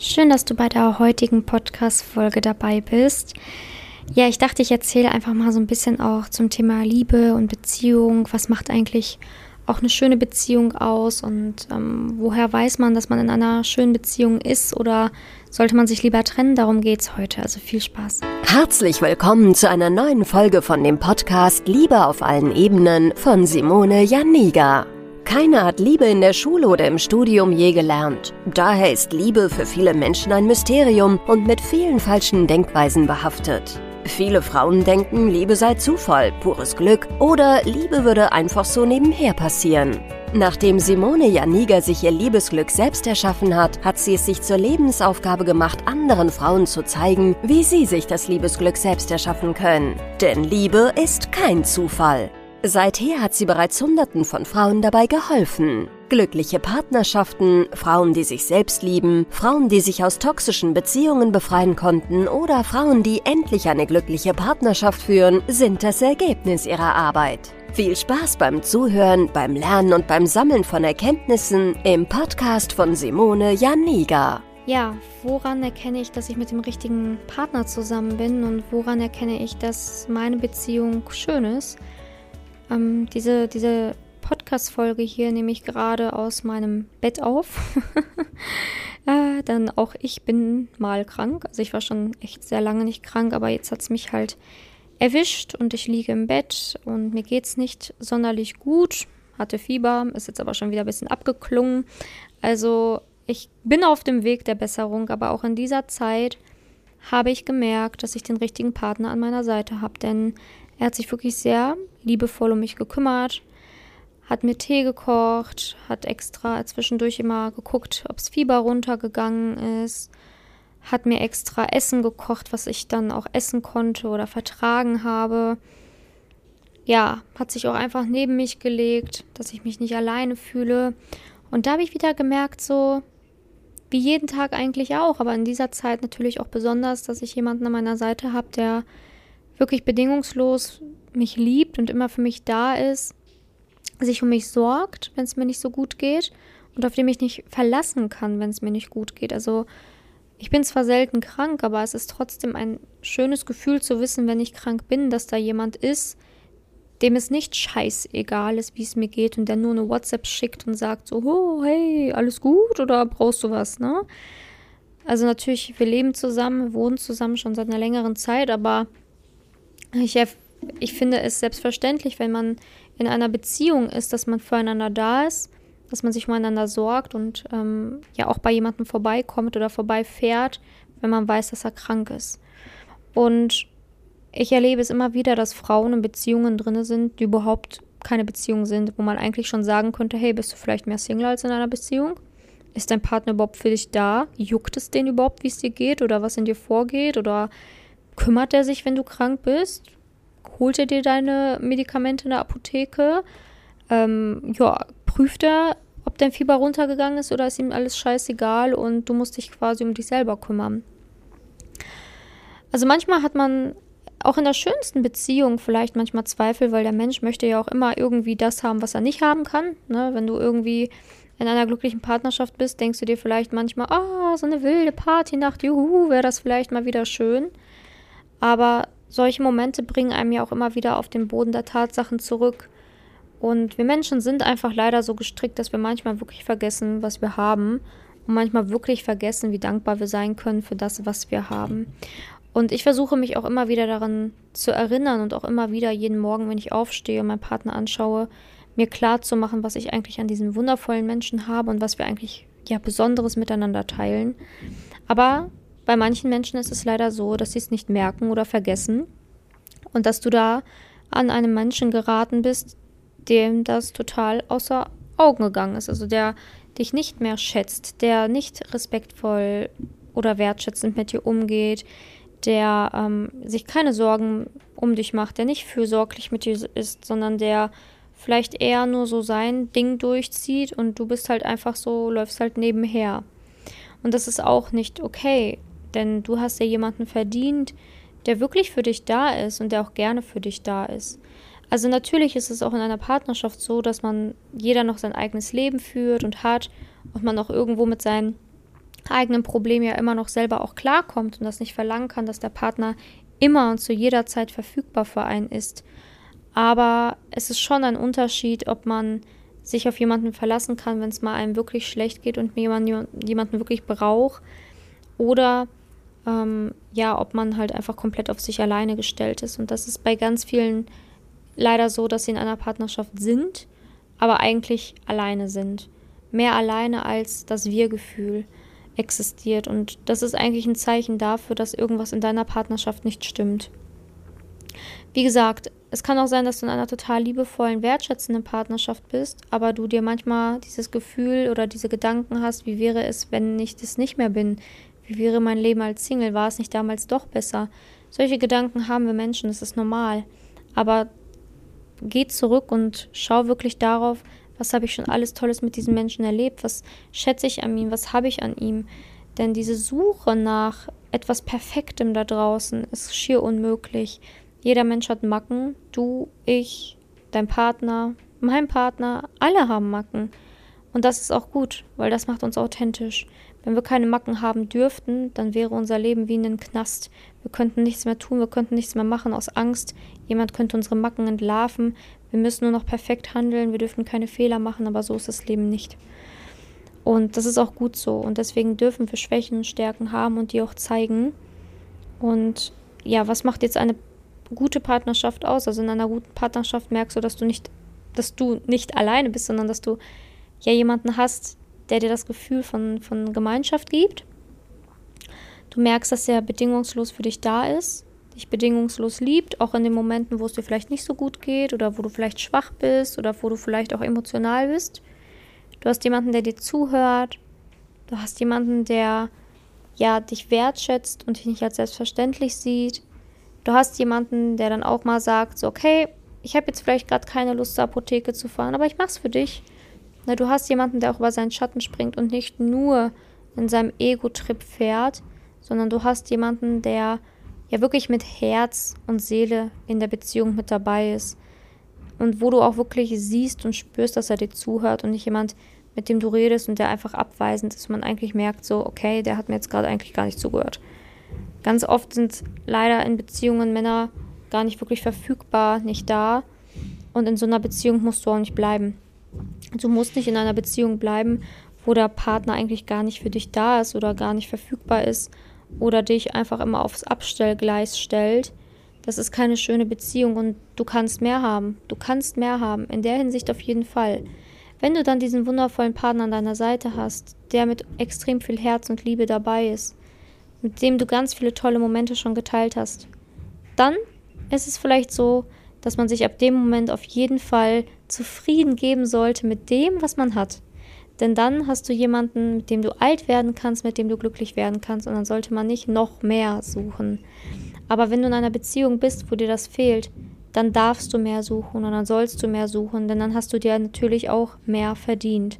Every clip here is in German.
Schön, dass du bei der heutigen Podcast-Folge dabei bist. Ja, ich dachte, ich erzähle einfach mal so ein bisschen auch zum Thema Liebe und Beziehung. Was macht eigentlich auch eine schöne Beziehung aus und ähm, woher weiß man, dass man in einer schönen Beziehung ist oder sollte man sich lieber trennen? Darum geht es heute. Also viel Spaß. Herzlich willkommen zu einer neuen Folge von dem Podcast Liebe auf allen Ebenen von Simone Janiga. Keiner hat Liebe in der Schule oder im Studium je gelernt. Daher ist Liebe für viele Menschen ein Mysterium und mit vielen falschen Denkweisen behaftet. Viele Frauen denken, Liebe sei Zufall, pures Glück oder Liebe würde einfach so nebenher passieren. Nachdem Simone Janiga sich ihr Liebesglück selbst erschaffen hat, hat sie es sich zur Lebensaufgabe gemacht, anderen Frauen zu zeigen, wie sie sich das Liebesglück selbst erschaffen können. Denn Liebe ist kein Zufall. Seither hat sie bereits Hunderten von Frauen dabei geholfen. Glückliche Partnerschaften, Frauen, die sich selbst lieben, Frauen, die sich aus toxischen Beziehungen befreien konnten oder Frauen, die endlich eine glückliche Partnerschaft führen, sind das Ergebnis ihrer Arbeit. Viel Spaß beim Zuhören, beim Lernen und beim Sammeln von Erkenntnissen im Podcast von Simone Janiga. Ja, woran erkenne ich, dass ich mit dem richtigen Partner zusammen bin und woran erkenne ich, dass meine Beziehung schön ist? Ähm, diese diese Podcast-Folge hier nehme ich gerade aus meinem Bett auf. äh, dann auch ich bin mal krank. Also ich war schon echt sehr lange nicht krank, aber jetzt hat es mich halt erwischt und ich liege im Bett und mir geht es nicht sonderlich gut. Hatte Fieber, ist jetzt aber schon wieder ein bisschen abgeklungen. Also ich bin auf dem Weg der Besserung, aber auch in dieser Zeit habe ich gemerkt, dass ich den richtigen Partner an meiner Seite habe, denn er hat sich wirklich sehr liebevoll um mich gekümmert, hat mir Tee gekocht, hat extra zwischendurch immer geguckt, ob das Fieber runtergegangen ist, hat mir extra Essen gekocht, was ich dann auch essen konnte oder vertragen habe. Ja, hat sich auch einfach neben mich gelegt, dass ich mich nicht alleine fühle. Und da habe ich wieder gemerkt, so wie jeden Tag eigentlich auch, aber in dieser Zeit natürlich auch besonders, dass ich jemanden an meiner Seite habe, der wirklich bedingungslos mich liebt und immer für mich da ist, sich um mich sorgt, wenn es mir nicht so gut geht und auf dem ich nicht verlassen kann, wenn es mir nicht gut geht. Also ich bin zwar selten krank, aber es ist trotzdem ein schönes Gefühl zu wissen, wenn ich krank bin, dass da jemand ist, dem es nicht scheißegal ist, wie es mir geht und der nur eine WhatsApp schickt und sagt so, oh, hey, alles gut oder brauchst du was, ne? Also natürlich, wir leben zusammen, wohnen zusammen schon seit einer längeren Zeit, aber ich, ich finde es selbstverständlich, wenn man in einer Beziehung ist, dass man füreinander da ist, dass man sich umeinander sorgt und ähm, ja auch bei jemandem vorbeikommt oder vorbeifährt, wenn man weiß, dass er krank ist. Und ich erlebe es immer wieder, dass Frauen in Beziehungen drin sind, die überhaupt keine Beziehung sind, wo man eigentlich schon sagen könnte, hey, bist du vielleicht mehr Single als in einer Beziehung? Ist dein Partner überhaupt für dich da? Juckt es den überhaupt, wie es dir geht oder was in dir vorgeht? Oder Kümmert er sich, wenn du krank bist? Holt er dir deine Medikamente in der Apotheke? Ähm, ja, prüft er, ob dein Fieber runtergegangen ist oder ist ihm alles scheißegal und du musst dich quasi um dich selber kümmern. Also manchmal hat man auch in der schönsten Beziehung vielleicht manchmal Zweifel, weil der Mensch möchte ja auch immer irgendwie das haben, was er nicht haben kann. Ne? Wenn du irgendwie in einer glücklichen Partnerschaft bist, denkst du dir vielleicht manchmal, ah, oh, so eine wilde Partynacht, juhu, wäre das vielleicht mal wieder schön. Aber solche Momente bringen einem ja auch immer wieder auf den Boden der Tatsachen zurück. Und wir Menschen sind einfach leider so gestrickt, dass wir manchmal wirklich vergessen, was wir haben und manchmal wirklich vergessen, wie dankbar wir sein können für das, was wir haben. Und ich versuche mich auch immer wieder daran zu erinnern und auch immer wieder jeden Morgen, wenn ich aufstehe und meinen Partner anschaue, mir klar zu machen, was ich eigentlich an diesen wundervollen Menschen habe und was wir eigentlich ja Besonderes miteinander teilen. Aber bei manchen Menschen ist es leider so, dass sie es nicht merken oder vergessen und dass du da an einen Menschen geraten bist, dem das total außer Augen gegangen ist, also der dich nicht mehr schätzt, der nicht respektvoll oder wertschätzend mit dir umgeht, der ähm, sich keine Sorgen um dich macht, der nicht fürsorglich mit dir ist, sondern der vielleicht eher nur so sein Ding durchzieht und du bist halt einfach so, läufst halt nebenher. Und das ist auch nicht okay. Denn du hast ja jemanden verdient, der wirklich für dich da ist und der auch gerne für dich da ist. Also natürlich ist es auch in einer Partnerschaft so, dass man jeder noch sein eigenes Leben führt und hat und man auch irgendwo mit seinen eigenen Problem ja immer noch selber auch klarkommt und das nicht verlangen kann, dass der Partner immer und zu jeder Zeit verfügbar für einen ist. Aber es ist schon ein Unterschied, ob man sich auf jemanden verlassen kann, wenn es mal einem wirklich schlecht geht und jemanden, jemanden wirklich braucht. Oder ähm, ja, ob man halt einfach komplett auf sich alleine gestellt ist. Und das ist bei ganz vielen leider so, dass sie in einer Partnerschaft sind, aber eigentlich alleine sind. Mehr alleine als das Wir-Gefühl existiert. Und das ist eigentlich ein Zeichen dafür, dass irgendwas in deiner Partnerschaft nicht stimmt. Wie gesagt, es kann auch sein, dass du in einer total liebevollen, wertschätzenden Partnerschaft bist, aber du dir manchmal dieses Gefühl oder diese Gedanken hast, wie wäre es, wenn ich das nicht mehr bin? Wie wäre mein Leben als Single? War es nicht damals doch besser? Solche Gedanken haben wir Menschen, das ist normal. Aber geh zurück und schau wirklich darauf, was habe ich schon alles Tolles mit diesem Menschen erlebt? Was schätze ich an ihm? Was habe ich an ihm? Denn diese Suche nach etwas Perfektem da draußen ist schier unmöglich. Jeder Mensch hat Macken. Du, ich, dein Partner, mein Partner, alle haben Macken. Und das ist auch gut, weil das macht uns authentisch. Wenn wir keine Macken haben dürften, dann wäre unser Leben wie in einem Knast. Wir könnten nichts mehr tun, wir könnten nichts mehr machen aus Angst. Jemand könnte unsere Macken entlarven. Wir müssen nur noch perfekt handeln, wir dürfen keine Fehler machen, aber so ist das Leben nicht. Und das ist auch gut so. Und deswegen dürfen wir Schwächen und Stärken haben und die auch zeigen. Und ja, was macht jetzt eine gute Partnerschaft aus? Also in einer guten Partnerschaft merkst du, dass du nicht, dass du nicht alleine bist, sondern dass du ja jemanden hast, der dir das Gefühl von, von Gemeinschaft gibt. Du merkst, dass er bedingungslos für dich da ist, dich bedingungslos liebt, auch in den Momenten, wo es dir vielleicht nicht so gut geht oder wo du vielleicht schwach bist oder wo du vielleicht auch emotional bist. Du hast jemanden, der dir zuhört. Du hast jemanden, der ja dich wertschätzt und dich nicht als selbstverständlich sieht. Du hast jemanden, der dann auch mal sagt, so okay, ich habe jetzt vielleicht gerade keine Lust zur Apotheke zu fahren, aber ich mach's für dich. Na, du hast jemanden, der auch über seinen Schatten springt und nicht nur in seinem Ego-Trip fährt, sondern du hast jemanden, der ja wirklich mit Herz und Seele in der Beziehung mit dabei ist. Und wo du auch wirklich siehst und spürst, dass er dir zuhört und nicht jemand, mit dem du redest und der einfach abweisend ist. Man eigentlich merkt so, okay, der hat mir jetzt gerade eigentlich gar nicht zugehört. Ganz oft sind leider in Beziehungen Männer gar nicht wirklich verfügbar, nicht da. Und in so einer Beziehung musst du auch nicht bleiben. Du musst nicht in einer Beziehung bleiben, wo der Partner eigentlich gar nicht für dich da ist oder gar nicht verfügbar ist oder dich einfach immer aufs Abstellgleis stellt. Das ist keine schöne Beziehung und du kannst mehr haben. Du kannst mehr haben. In der Hinsicht auf jeden Fall. Wenn du dann diesen wundervollen Partner an deiner Seite hast, der mit extrem viel Herz und Liebe dabei ist, mit dem du ganz viele tolle Momente schon geteilt hast, dann ist es vielleicht so, dass man sich ab dem Moment auf jeden Fall zufrieden geben sollte mit dem, was man hat. Denn dann hast du jemanden, mit dem du alt werden kannst, mit dem du glücklich werden kannst. Und dann sollte man nicht noch mehr suchen. Aber wenn du in einer Beziehung bist, wo dir das fehlt, dann darfst du mehr suchen und dann sollst du mehr suchen, denn dann hast du dir natürlich auch mehr verdient.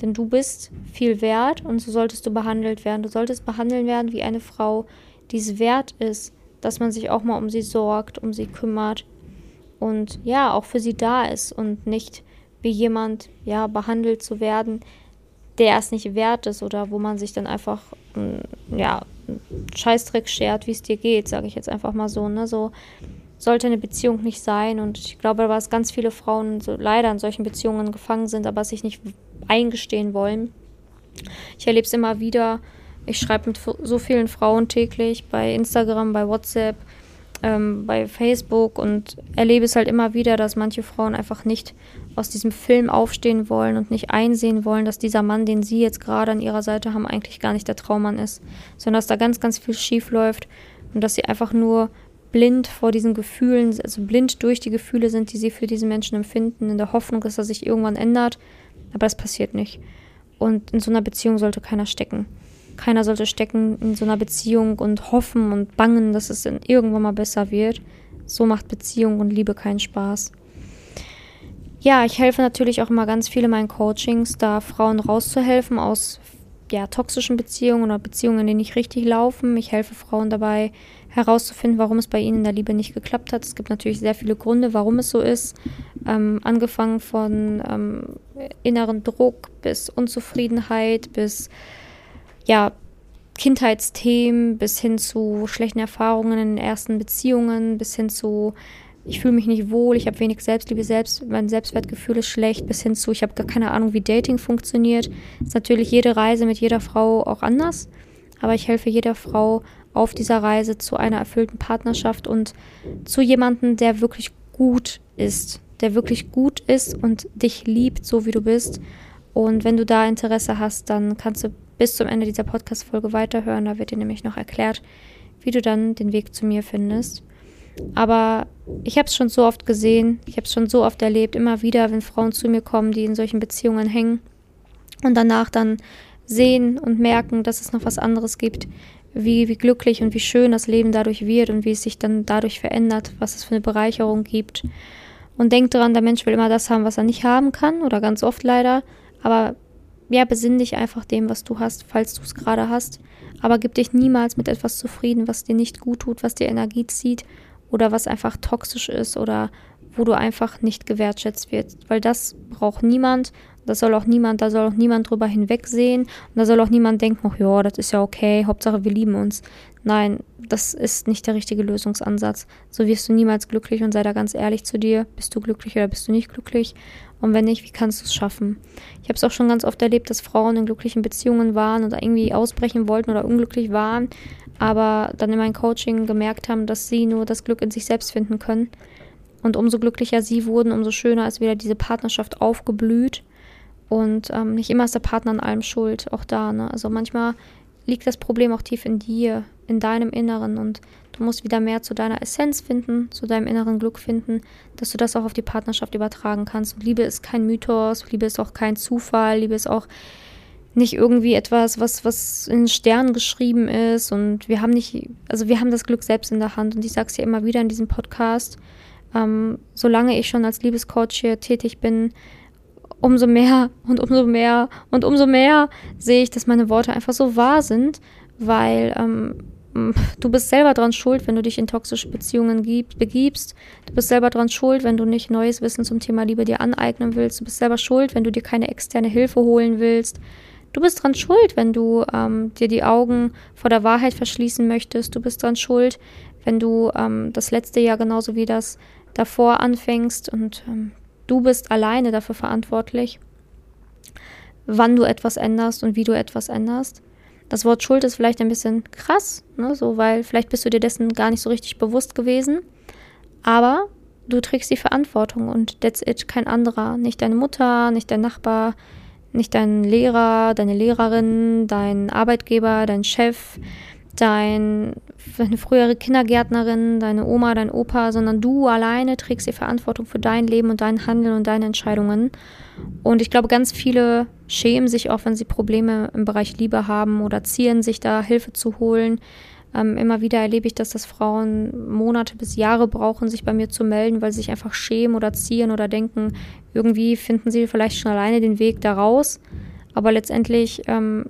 Denn du bist viel wert und so solltest du behandelt werden. Du solltest behandelt werden wie eine Frau, die es wert ist, dass man sich auch mal um sie sorgt, um sie kümmert und ja, auch für sie da ist und nicht wie jemand ja behandelt zu werden, der es nicht wert ist oder wo man sich dann einfach mm, ja Scheißdreck schert, wie es dir geht, sage ich jetzt einfach mal so, ne, so sollte eine Beziehung nicht sein und ich glaube, dass ganz viele Frauen so leider in solchen Beziehungen gefangen sind, aber sich nicht eingestehen wollen. Ich erlebe es immer wieder. Ich schreibe mit so vielen Frauen täglich bei Instagram, bei WhatsApp, ähm, bei Facebook und erlebe es halt immer wieder, dass manche Frauen einfach nicht aus diesem Film aufstehen wollen und nicht einsehen wollen, dass dieser Mann, den sie jetzt gerade an ihrer Seite haben, eigentlich gar nicht der Traummann ist, sondern dass da ganz, ganz viel schief läuft und dass sie einfach nur blind vor diesen Gefühlen, also blind durch die Gefühle sind, die sie für diesen Menschen empfinden, in der Hoffnung, dass er sich irgendwann ändert. Aber das passiert nicht. Und in so einer Beziehung sollte keiner stecken. Keiner sollte stecken in so einer Beziehung und hoffen und bangen, dass es irgendwann mal besser wird. So macht Beziehung und Liebe keinen Spaß. Ja, ich helfe natürlich auch immer ganz viele meinen Coachings, da Frauen rauszuhelfen aus ja, toxischen Beziehungen oder Beziehungen, die nicht richtig laufen. Ich helfe Frauen dabei herauszufinden, warum es bei ihnen in der Liebe nicht geklappt hat. Es gibt natürlich sehr viele Gründe, warum es so ist. Ähm, angefangen von ähm, inneren Druck bis Unzufriedenheit bis ja, Kindheitsthemen bis hin zu schlechten Erfahrungen in ersten Beziehungen, bis hin zu ich fühle mich nicht wohl, ich habe wenig Selbstliebe, selbst mein Selbstwertgefühl ist schlecht, bis hin zu ich habe gar keine Ahnung, wie Dating funktioniert. Ist natürlich jede Reise mit jeder Frau auch anders, aber ich helfe jeder Frau auf dieser Reise zu einer erfüllten Partnerschaft und zu jemandem, der wirklich gut ist, der wirklich gut ist und dich liebt, so wie du bist. Und wenn du da Interesse hast, dann kannst du bis zum Ende dieser Podcast-Folge weiterhören. Da wird dir nämlich noch erklärt, wie du dann den Weg zu mir findest. Aber ich habe es schon so oft gesehen, ich habe es schon so oft erlebt, immer wieder, wenn Frauen zu mir kommen, die in solchen Beziehungen hängen und danach dann sehen und merken, dass es noch was anderes gibt, wie, wie glücklich und wie schön das Leben dadurch wird und wie es sich dann dadurch verändert, was es für eine Bereicherung gibt. Und denkt dran, der Mensch will immer das haben, was er nicht haben kann, oder ganz oft leider. Aber ja, besinn dich einfach dem, was du hast, falls du es gerade hast. Aber gib dich niemals mit etwas zufrieden, was dir nicht gut tut, was dir Energie zieht oder was einfach toxisch ist oder wo du einfach nicht gewertschätzt wirst. Weil das braucht niemand. Das soll auch niemand, da soll auch niemand drüber hinwegsehen. Und da soll auch niemand denken, ach ja, das ist ja okay, Hauptsache wir lieben uns. Nein, das ist nicht der richtige Lösungsansatz. So wirst du niemals glücklich und sei da ganz ehrlich zu dir. Bist du glücklich oder bist du nicht glücklich? Und wenn nicht, wie kannst du es schaffen? Ich habe es auch schon ganz oft erlebt, dass Frauen in glücklichen Beziehungen waren oder irgendwie ausbrechen wollten oder unglücklich waren, aber dann in meinem Coaching gemerkt haben, dass sie nur das Glück in sich selbst finden können. Und umso glücklicher sie wurden, umso schöner ist wieder diese Partnerschaft aufgeblüht. Und ähm, nicht immer ist der Partner an allem schuld, auch da. Ne? Also manchmal liegt das Problem auch tief in dir, in deinem Inneren. Und du musst wieder mehr zu deiner Essenz finden, zu deinem inneren Glück finden, dass du das auch auf die Partnerschaft übertragen kannst. Und Liebe ist kein Mythos, Liebe ist auch kein Zufall, Liebe ist auch nicht irgendwie etwas, was, was in Sternen geschrieben ist. Und wir haben nicht, also wir haben das Glück selbst in der Hand. Und ich sage es ja immer wieder in diesem Podcast, ähm, solange ich schon als Liebescoach hier tätig bin, umso mehr und umso mehr und umso mehr sehe ich, dass meine Worte einfach so wahr sind, weil ähm, du bist selber dran schuld, wenn du dich in toxische Beziehungen gib, begibst. Du bist selber dran schuld, wenn du nicht neues Wissen zum Thema Liebe dir aneignen willst. Du bist selber schuld, wenn du dir keine externe Hilfe holen willst. Du bist dran schuld, wenn du ähm, dir die Augen vor der Wahrheit verschließen möchtest. Du bist dran schuld, wenn du ähm, das letzte Jahr genauso wie das davor anfängst und ähm, du bist alleine dafür verantwortlich, wann du etwas änderst und wie du etwas änderst. Das Wort Schuld ist vielleicht ein bisschen krass, ne, so, weil vielleicht bist du dir dessen gar nicht so richtig bewusst gewesen. Aber du trägst die Verantwortung und that's it, kein anderer. Nicht deine Mutter, nicht dein Nachbar, nicht dein Lehrer, deine Lehrerin, dein Arbeitgeber, dein Chef, dein, deine frühere Kindergärtnerin, deine Oma, dein Opa, sondern du alleine trägst die Verantwortung für dein Leben und dein Handeln und deine Entscheidungen. Und ich glaube, ganz viele schämen sich auch, wenn sie Probleme im Bereich Liebe haben oder ziehen sich da Hilfe zu holen. Ähm, immer wieder erlebe ich, dass das Frauen Monate bis Jahre brauchen, sich bei mir zu melden, weil sie sich einfach schämen oder ziehen oder denken, irgendwie finden sie vielleicht schon alleine den Weg da raus. Aber letztendlich ähm,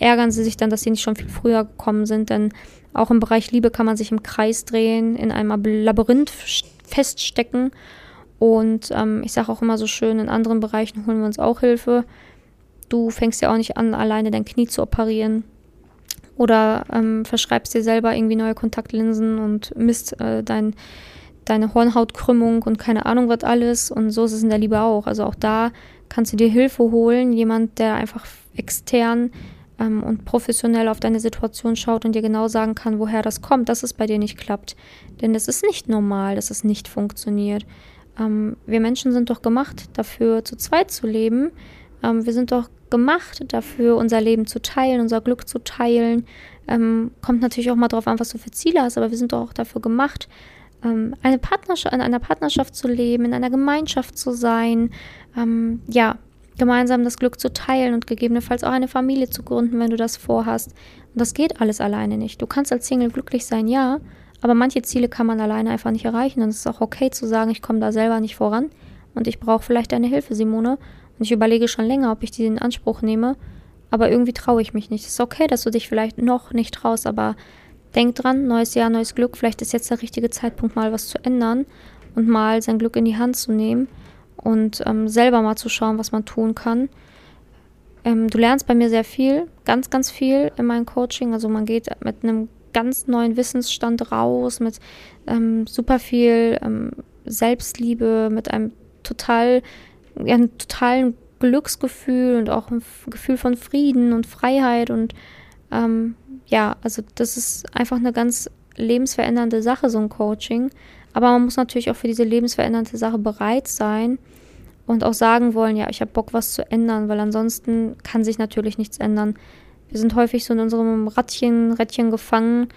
ärgern sie sich dann, dass sie nicht schon viel früher gekommen sind, denn auch im Bereich Liebe kann man sich im Kreis drehen, in einem Labyrinth feststecken. Und ähm, ich sage auch immer so schön, in anderen Bereichen holen wir uns auch Hilfe. Du fängst ja auch nicht an, alleine dein Knie zu operieren oder ähm, verschreibst dir selber irgendwie neue Kontaktlinsen und misst äh, dein, deine Hornhautkrümmung und keine Ahnung was alles. Und so ist es in der Liebe auch. Also auch da kannst du dir Hilfe holen, jemand, der einfach extern ähm, und professionell auf deine Situation schaut und dir genau sagen kann, woher das kommt, dass es bei dir nicht klappt. Denn es ist nicht normal, dass es nicht funktioniert. Ähm, wir Menschen sind doch gemacht dafür, zu zweit zu leben. Ähm, wir sind doch gemacht dafür, unser Leben zu teilen, unser Glück zu teilen. Ähm, kommt natürlich auch mal drauf an, was du für Ziele hast, aber wir sind doch auch dafür gemacht, ähm, eine Partnerschaft, in einer Partnerschaft zu leben, in einer Gemeinschaft zu sein, ähm, ja, gemeinsam das Glück zu teilen und gegebenenfalls auch eine Familie zu gründen, wenn du das vorhast. Und das geht alles alleine nicht. Du kannst als Single glücklich sein, ja, aber manche Ziele kann man alleine einfach nicht erreichen. Und es ist auch okay zu sagen, ich komme da selber nicht voran und ich brauche vielleicht deine Hilfe, Simone. Und ich überlege schon länger, ob ich die in Anspruch nehme. Aber irgendwie traue ich mich nicht. Es ist okay, dass du dich vielleicht noch nicht traust, aber denk dran, neues Jahr, neues Glück. Vielleicht ist jetzt der richtige Zeitpunkt, mal was zu ändern und mal sein Glück in die Hand zu nehmen und ähm, selber mal zu schauen, was man tun kann. ähm, du lernst bei mir sehr viel, ganz, ganz viel in meinem Coaching. Also man geht mit einem ganz neuen Wissensstand raus, mit ähm, super viel ähm, Selbstliebe, mit einem total, ja, einem totalen Glücksgefühl und auch ein Gefühl von Frieden und Freiheit und ähm, ja, also das ist einfach eine ganz lebensverändernde Sache, so ein Coaching. Aber man muss natürlich auch für diese lebensverändernde Sache bereit sein und auch sagen wollen, ja, ich habe Bock, was zu ändern, weil ansonsten kann sich natürlich nichts ändern. Wir sind häufig so in unserem Radchen, Rädchen gefangen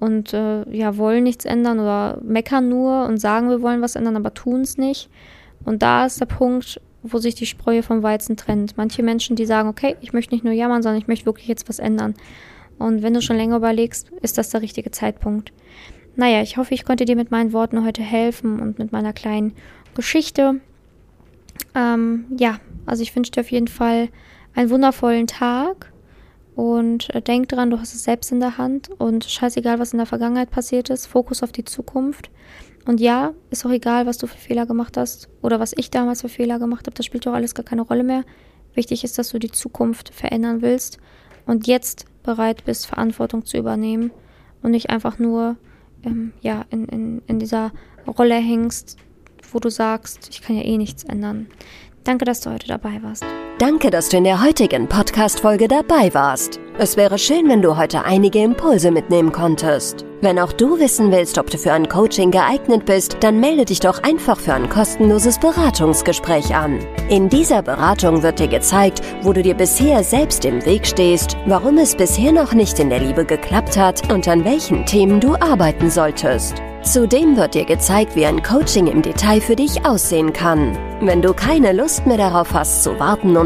und äh, ja, wollen nichts ändern oder meckern nur und sagen, wir wollen was ändern, aber tun es nicht. Und da ist der Punkt, wo sich die Spreu vom Weizen trennt. Manche Menschen, die sagen, okay, ich möchte nicht nur jammern, sondern ich möchte wirklich jetzt was ändern. Und wenn du schon länger überlegst, ist das der richtige Zeitpunkt. Naja, ich hoffe, ich konnte dir mit meinen Worten heute helfen und mit meiner kleinen Geschichte. Ähm, ja, also ich wünsche dir auf jeden Fall einen wundervollen Tag und äh, denk dran, du hast es selbst in der Hand und scheißegal, was in der Vergangenheit passiert ist, Fokus auf die Zukunft. Und ja, ist auch egal, was du für Fehler gemacht hast oder was ich damals für Fehler gemacht habe, das spielt doch alles gar keine Rolle mehr. Wichtig ist, dass du die Zukunft verändern willst und jetzt bereit bist, Verantwortung zu übernehmen und nicht einfach nur ähm, ja, in, in, in dieser Rolle hängst, wo du sagst, ich kann ja eh nichts ändern. Danke, dass du heute dabei warst. Danke, dass du in der heutigen Podcast-Folge dabei warst. Es wäre schön, wenn du heute einige Impulse mitnehmen konntest. Wenn auch du wissen willst, ob du für ein Coaching geeignet bist, dann melde dich doch einfach für ein kostenloses Beratungsgespräch an. In dieser Beratung wird dir gezeigt, wo du dir bisher selbst im Weg stehst, warum es bisher noch nicht in der Liebe geklappt hat und an welchen Themen du arbeiten solltest. Zudem wird dir gezeigt, wie ein Coaching im Detail für dich aussehen kann. Wenn du keine Lust mehr darauf hast, zu warten und